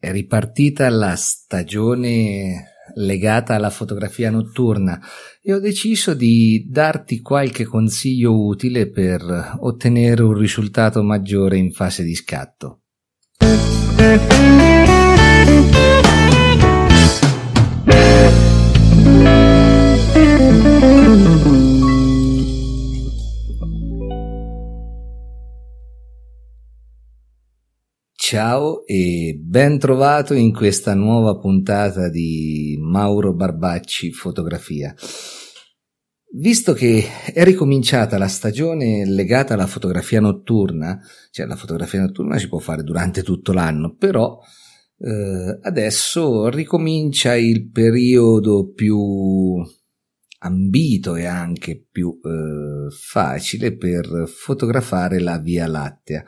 È ripartita la stagione legata alla fotografia notturna e ho deciso di darti qualche consiglio utile per ottenere un risultato maggiore in fase di scatto. Ciao e ben trovato in questa nuova puntata di Mauro Barbacci Fotografia. Visto che è ricominciata la stagione legata alla fotografia notturna, cioè la fotografia notturna si può fare durante tutto l'anno, però eh, adesso ricomincia il periodo più ambito e anche più eh, facile per fotografare la Via Lattea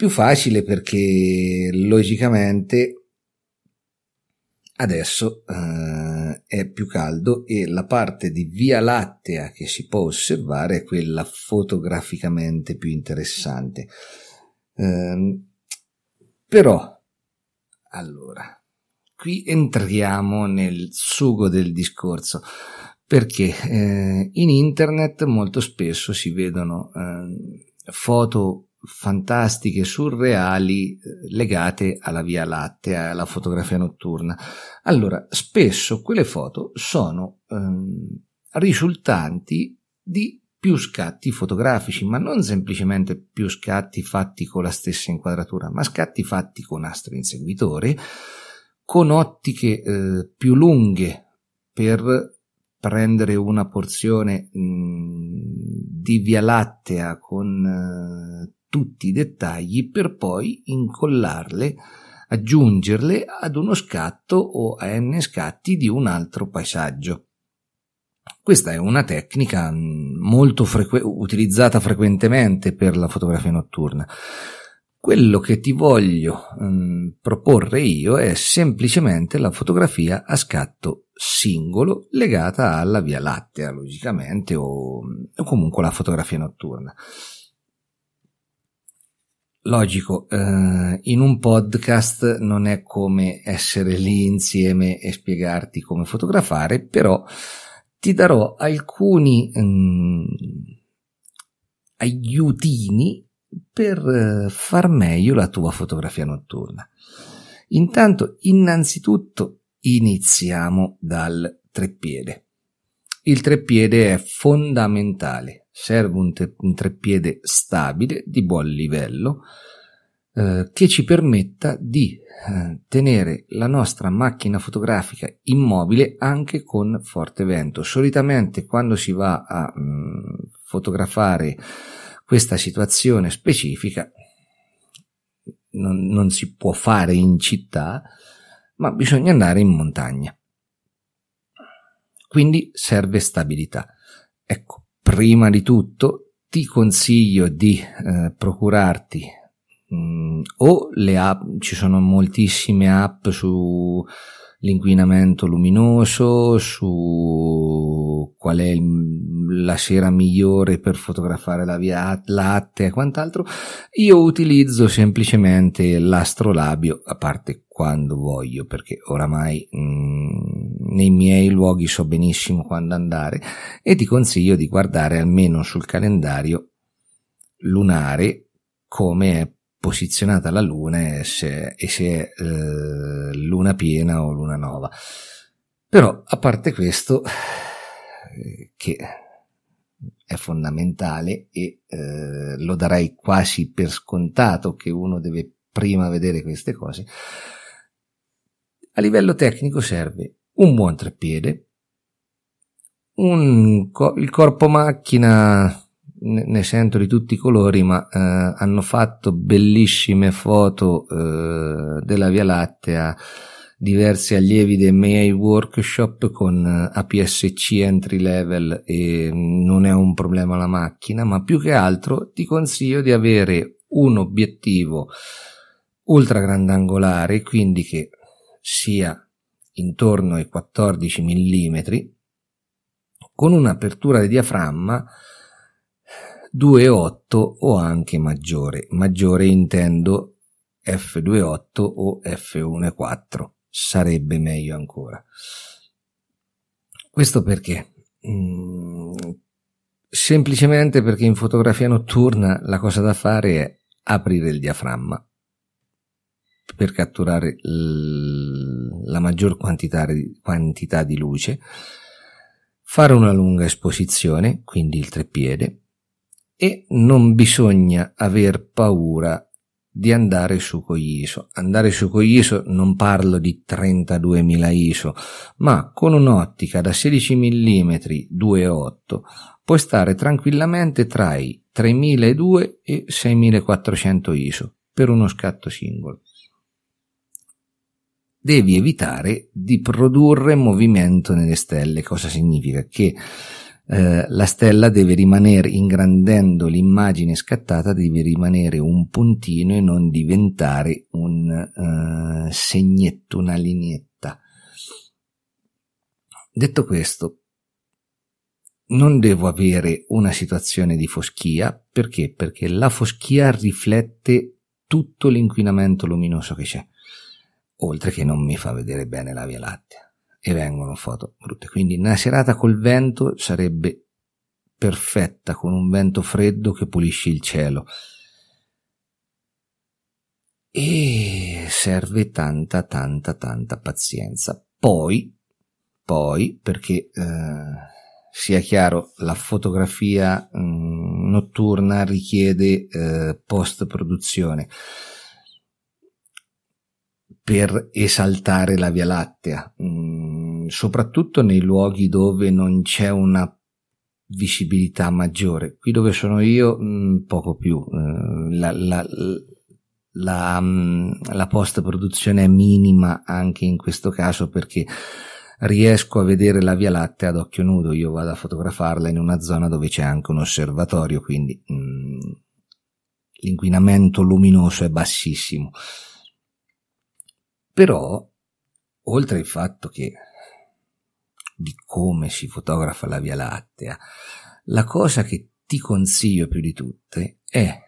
più facile perché logicamente adesso eh, è più caldo e la parte di Via Lattea che si può osservare è quella fotograficamente più interessante. Eh, però, allora, qui entriamo nel sugo del discorso perché eh, in internet molto spesso si vedono eh, foto fantastiche, surreali eh, legate alla Via Lattea, alla fotografia notturna. Allora, spesso quelle foto sono ehm, risultanti di più scatti fotografici, ma non semplicemente più scatti fatti con la stessa inquadratura, ma scatti fatti con nastro inseguitore, con ottiche eh, più lunghe per prendere una porzione mh, di Via Lattea con eh, tutti i dettagli per poi incollarle, aggiungerle ad uno scatto o a n scatti di un altro paesaggio. Questa è una tecnica mm, molto frequ- utilizzata frequentemente per la fotografia notturna. Quello che ti voglio mh, mm, proporre io è semplicemente la fotografia a scatto singolo legata alla Via Lattea, logicamente, o, o comunque la fotografia notturna. Logico, eh, in un podcast non è come essere lì insieme e spiegarti come fotografare, però ti darò alcuni mm, aiutini per eh, far meglio la tua fotografia notturna. Intanto, innanzitutto, iniziamo dal treppiede. Il treppiede è fondamentale serve un, te- un treppiede stabile, di buon livello, eh, che ci permetta di eh, tenere la nostra macchina fotografica immobile anche con forte vento. Solitamente quando si va a mh, mm, fotografare questa situazione specifica non, non si può fare in città, ma bisogna andare in montagna. Quindi serve stabilità. Ecco, prima di tutto ti consiglio di eh, procurarti mh, mm, o le app, ci sono moltissime app su l'inquinamento luminoso, su qual è il, la sera migliore per fotografare la via latte e quant'altro, io utilizzo semplicemente l'astrolabio, a parte quando voglio, perché oramai mh, mm, nei miei luoghi so benissimo quando andare e ti consiglio di guardare almeno sul calendario lunare come è posizionata la luna e se, e se è eh, luna piena o luna nova. Però a parte questo, eh, che è fondamentale e eh, lo darei quasi per scontato che uno deve prima vedere queste cose, a livello tecnico serve un buon treppiede, un, il corpo macchina ne sento di tutti i colori, ma eh, hanno fatto bellissime foto eh, della Via Lattea, diversi allievi dei miei workshop con eh, APS-C entry level e non è un problema la macchina, ma più che altro ti consiglio di avere un obiettivo ultra grandangolare, quindi che sia intorno ai 14 mm, con un'apertura di diaframma 2,8 o anche maggiore. Maggiore intendo f2.8 o f1.4 sarebbe meglio ancora. Questo perché? Mm, semplicemente perché in fotografia notturna la cosa da fare è aprire il diaframma per catturare l- la maggior quantità quantità di luce, fare una lunga esposizione, quindi il treppiede, e non bisogna aver paura di andare su con gli ISO. Andare su con gli ISO non parlo di 32.000 ISO, ma con un'ottica da 16 mm 2.8 puoi stare tranquillamente tra i 3.002 e 6.400 ISO per uno scatto singolo. Devi evitare di produrre movimento nelle stelle. Cosa significa? Che eh, la stella deve rimanere, ingrandendo l'immagine scattata, deve rimanere un puntino e non diventare un uh, segnetto, una lineetta. Detto questo, non devo avere una situazione di foschia, perché? Perché la foschia riflette tutto l'inquinamento luminoso che c'è, oltre che non mi fa vedere bene la Via Lattea e vengono foto brutte. Quindi una serata col vento sarebbe perfetta, con un vento freddo che pulisce il cielo. E serve tanta, tanta, tanta pazienza. Poi, poi, perché eh, sia chiaro, la fotografia mh, mm, notturna richiede eh, post produzione per esaltare la Via Lattea, mm, soprattutto nei luoghi dove non c'è una visibilità maggiore. Qui dove sono io, mm, poco più. Uh, la, la, la, mm, la post produzione è minima anche in questo caso perché riesco a vedere la Via Lattea ad occhio nudo. Io vado a fotografarla in una zona dove c'è anche un osservatorio, quindi mh, l'inquinamento luminoso è bassissimo. Però, oltre al fatto che di come si fotografa la Via Lattea, la cosa che ti consiglio più di tutte è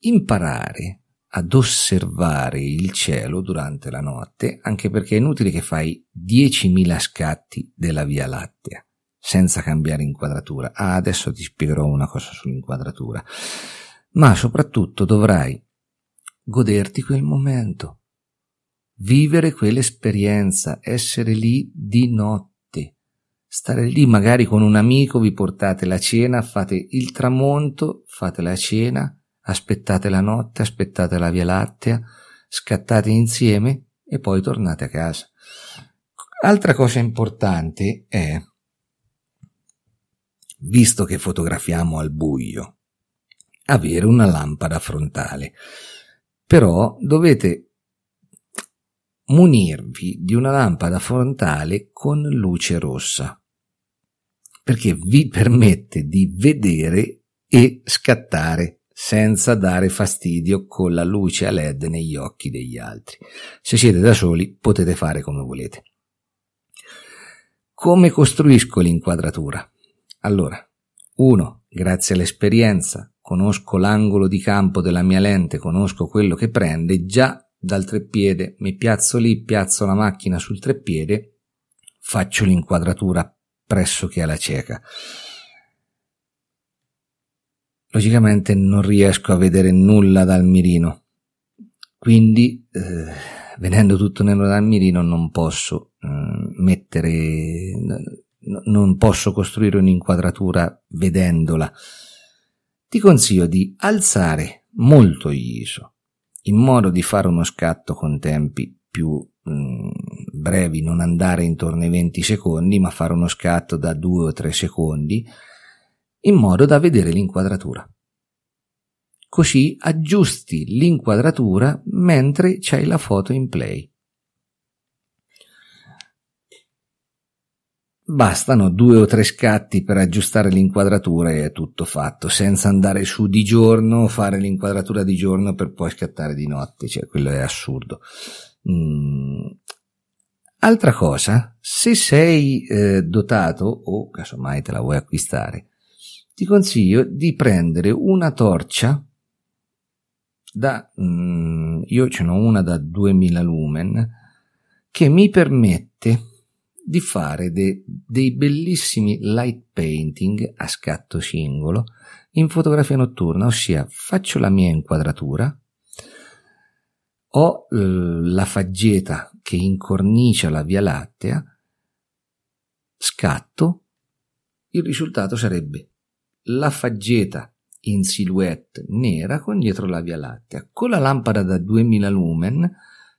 imparare ad osservare il cielo durante la notte, anche perché è inutile che fai 10.000 scatti della Via Lattea senza cambiare inquadratura. Ah, adesso ti spiegherò una cosa sull'inquadratura. Ma soprattutto dovrai goderti quel momento, vivere quell'esperienza, essere lì di notte, stare lì magari con un amico, vi portate la cena, fate il tramonto, fate la cena, aspettate la notte, aspettate la via lattea, scattate insieme e poi tornate a casa. Altra cosa importante è, visto che fotografiamo al buio, avere una lampada frontale. Però dovete munirvi di una lampada frontale con luce rossa, perché vi permette di vedere e scattare senza dare fastidio con la luce a led negli occhi degli altri. Se siete da soli potete fare come volete. Come costruisco l'inquadratura? Allora, uno, Grazie all'esperienza, conosco l'angolo di campo della mia lente, conosco quello che prende, già dal treppiede, mi piazzo lì, piazzo la macchina sul treppiede, faccio l'inquadratura pressoché alla cieca. Logicamente non riesco a vedere nulla dal mirino, quindi eh, vedendo tutto nero dal mirino non posso eh, mettere, n- non posso costruire un'inquadratura vedendola. Ti consiglio di alzare molto gli ISO in modo di fare uno scatto con tempi più mh, mm, brevi, non andare intorno ai 20 secondi, ma fare uno scatto da 2 o 3 secondi, in modo da vedere l'inquadratura. Così aggiusti l'inquadratura mentre c'hai la foto in play. Bastano due o tre scatti per aggiustare l'inquadratura e è tutto fatto, senza andare su di giorno, fare l'inquadratura di giorno per poi scattare di notte, cioè quello è assurdo. Mm. Altra cosa, se sei eh, dotato o casomai te la vuoi acquistare, ti consiglio di prendere una torcia da, mm, io ce n'ho una da 2000 lumen che mi permette di fare de, dei bellissimi light painting a scatto singolo in fotografia notturna, ossia faccio la mia inquadratura, ho la faggeta che incornicia la Via Lattea, scatto, il risultato sarebbe la faggeta in silhouette nera con dietro la Via Lattea. Con la lampada da 2000 lumen,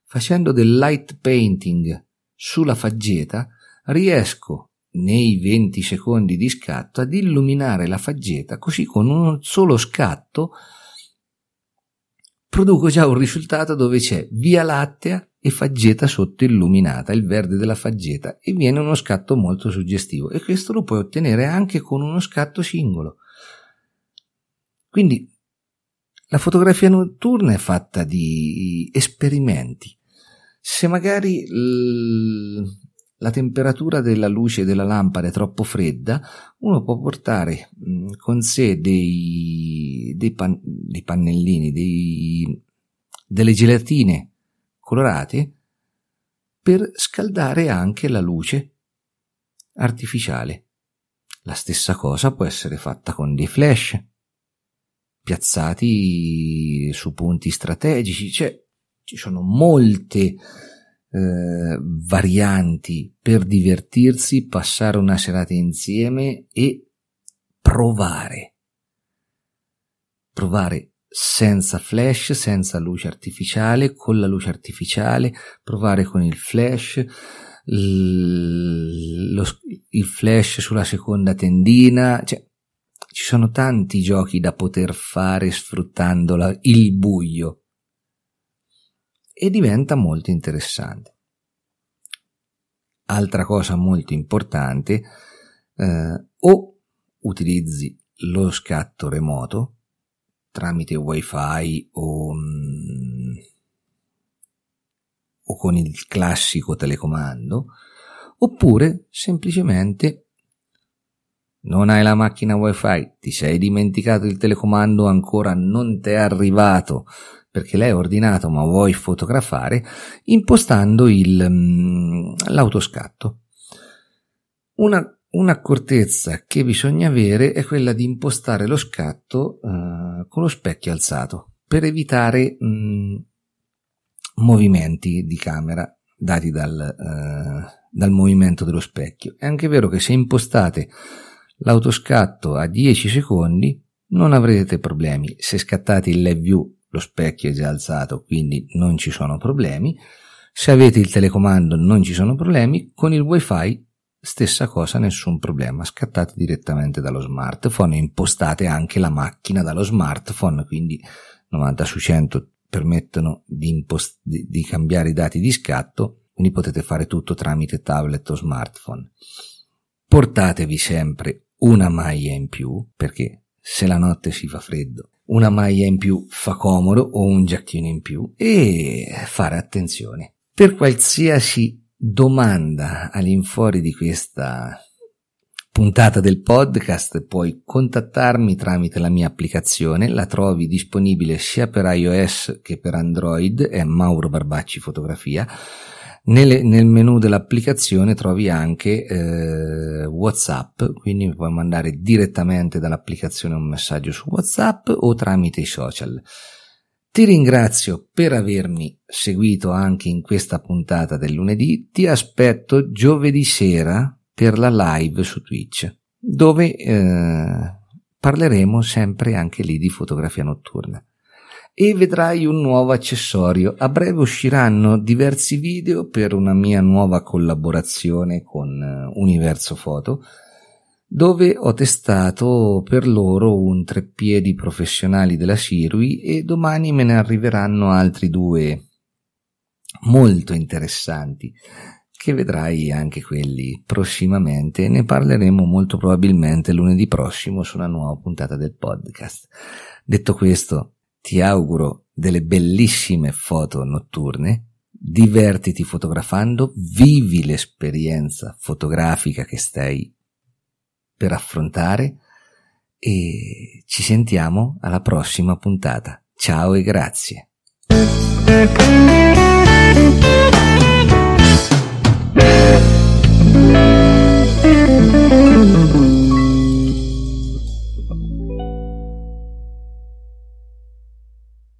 facendo del light painting sulla faggeta, riesco nei 20 secondi di scatto ad illuminare la faggeta, così con un solo scatto produco già un risultato dove c'è Via Lattea e faggeta sotto illuminata, il verde della faggeta, e viene uno scatto molto suggestivo. E questo lo puoi ottenere anche con uno scatto singolo. Quindi la fotografia notturna è fatta di esperimenti. Se magari la temperatura della luce della lampada è troppo fredda, uno può portare mm, con sé dei, dei, pan, dei pannellini, dei, delle gelatine colorate per scaldare anche la luce artificiale. La stessa cosa può essere fatta con dei flash piazzati su punti strategici, cioè ci sono molte eh, varianti per divertirsi, passare una serata insieme e provare. Provare senza flash, senza luce artificiale, con la luce artificiale, provare con il flash, lo, il flash sulla seconda tendina, cioè ci sono tanti giochi da poter fare sfruttando la, il buio e diventa molto interessante. Altra cosa molto importante, eh, o utilizzi lo scatto remoto tramite wifi o, mm, o con il classico telecomando, oppure semplicemente non hai la macchina wifi, ti sei dimenticato il telecomando, ancora non ti è arrivato perché l'hai ordinato ma vuoi fotografare, impostando il, mm, l'autoscatto. Una, un'accortezza che bisogna avere è quella di impostare lo scatto uh, con lo specchio alzato per evitare mh, mm, movimenti di camera dati dal, uh, dal movimento dello specchio. È anche vero che se impostate l'autoscatto a 10 secondi non avrete problemi. Se scattate il live view lo specchio è già alzato, quindi non ci sono problemi. Se avete il telecomando non ci sono problemi, con il wifi stessa cosa, nessun problema, scattate direttamente dallo smartphone impostate anche la macchina dallo smartphone, quindi 90 su 100 permettono di, impost- di cambiare i dati di scatto, quindi potete fare tutto tramite tablet o smartphone. Portatevi sempre una maglia in più, perché se la notte si fa freddo una maglia in più fa comodo o un giacchino in più e fare attenzione. Per qualsiasi domanda all'infuori di questa puntata del podcast puoi contattarmi tramite la mia applicazione, la trovi disponibile sia per iOS che per Android, è Mauro Barbacci Fotografia nel, nel menu dell'applicazione trovi anche eh, WhatsApp, quindi puoi mandare direttamente dall'applicazione un messaggio su WhatsApp o tramite i social. Ti ringrazio per avermi seguito anche in questa puntata del lunedì. Ti aspetto giovedì sera per la live su Twitch, dove eh, parleremo sempre anche lì di fotografia notturna e vedrai un nuovo accessorio. A breve usciranno diversi video per una mia nuova collaborazione con eh, Universo Foto, dove ho testato per loro un treppiedi professionali della Sirui e domani me ne arriveranno altri due molto interessanti che vedrai anche quelli prossimamente ne parleremo molto probabilmente lunedì prossimo su una nuova puntata del podcast. Detto questo, ti auguro delle bellissime foto notturne, divertiti fotografando, vivi l'esperienza fotografica che stai per affrontare e ci sentiamo alla prossima puntata. Ciao e grazie.